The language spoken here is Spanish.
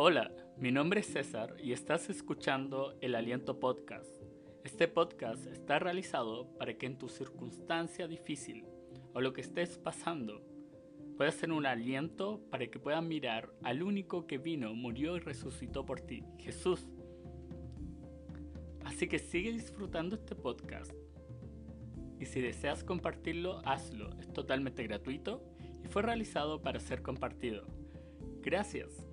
Hola, mi nombre es César y estás escuchando El Aliento Podcast. Este podcast está realizado para que en tu circunstancia difícil o lo que estés pasando puedas ser un aliento para que puedas mirar al único que vino, murió y resucitó por ti, Jesús. Así que sigue disfrutando este podcast. Y si deseas compartirlo, hazlo. Es totalmente gratuito y fue realizado para ser compartido. Gracias.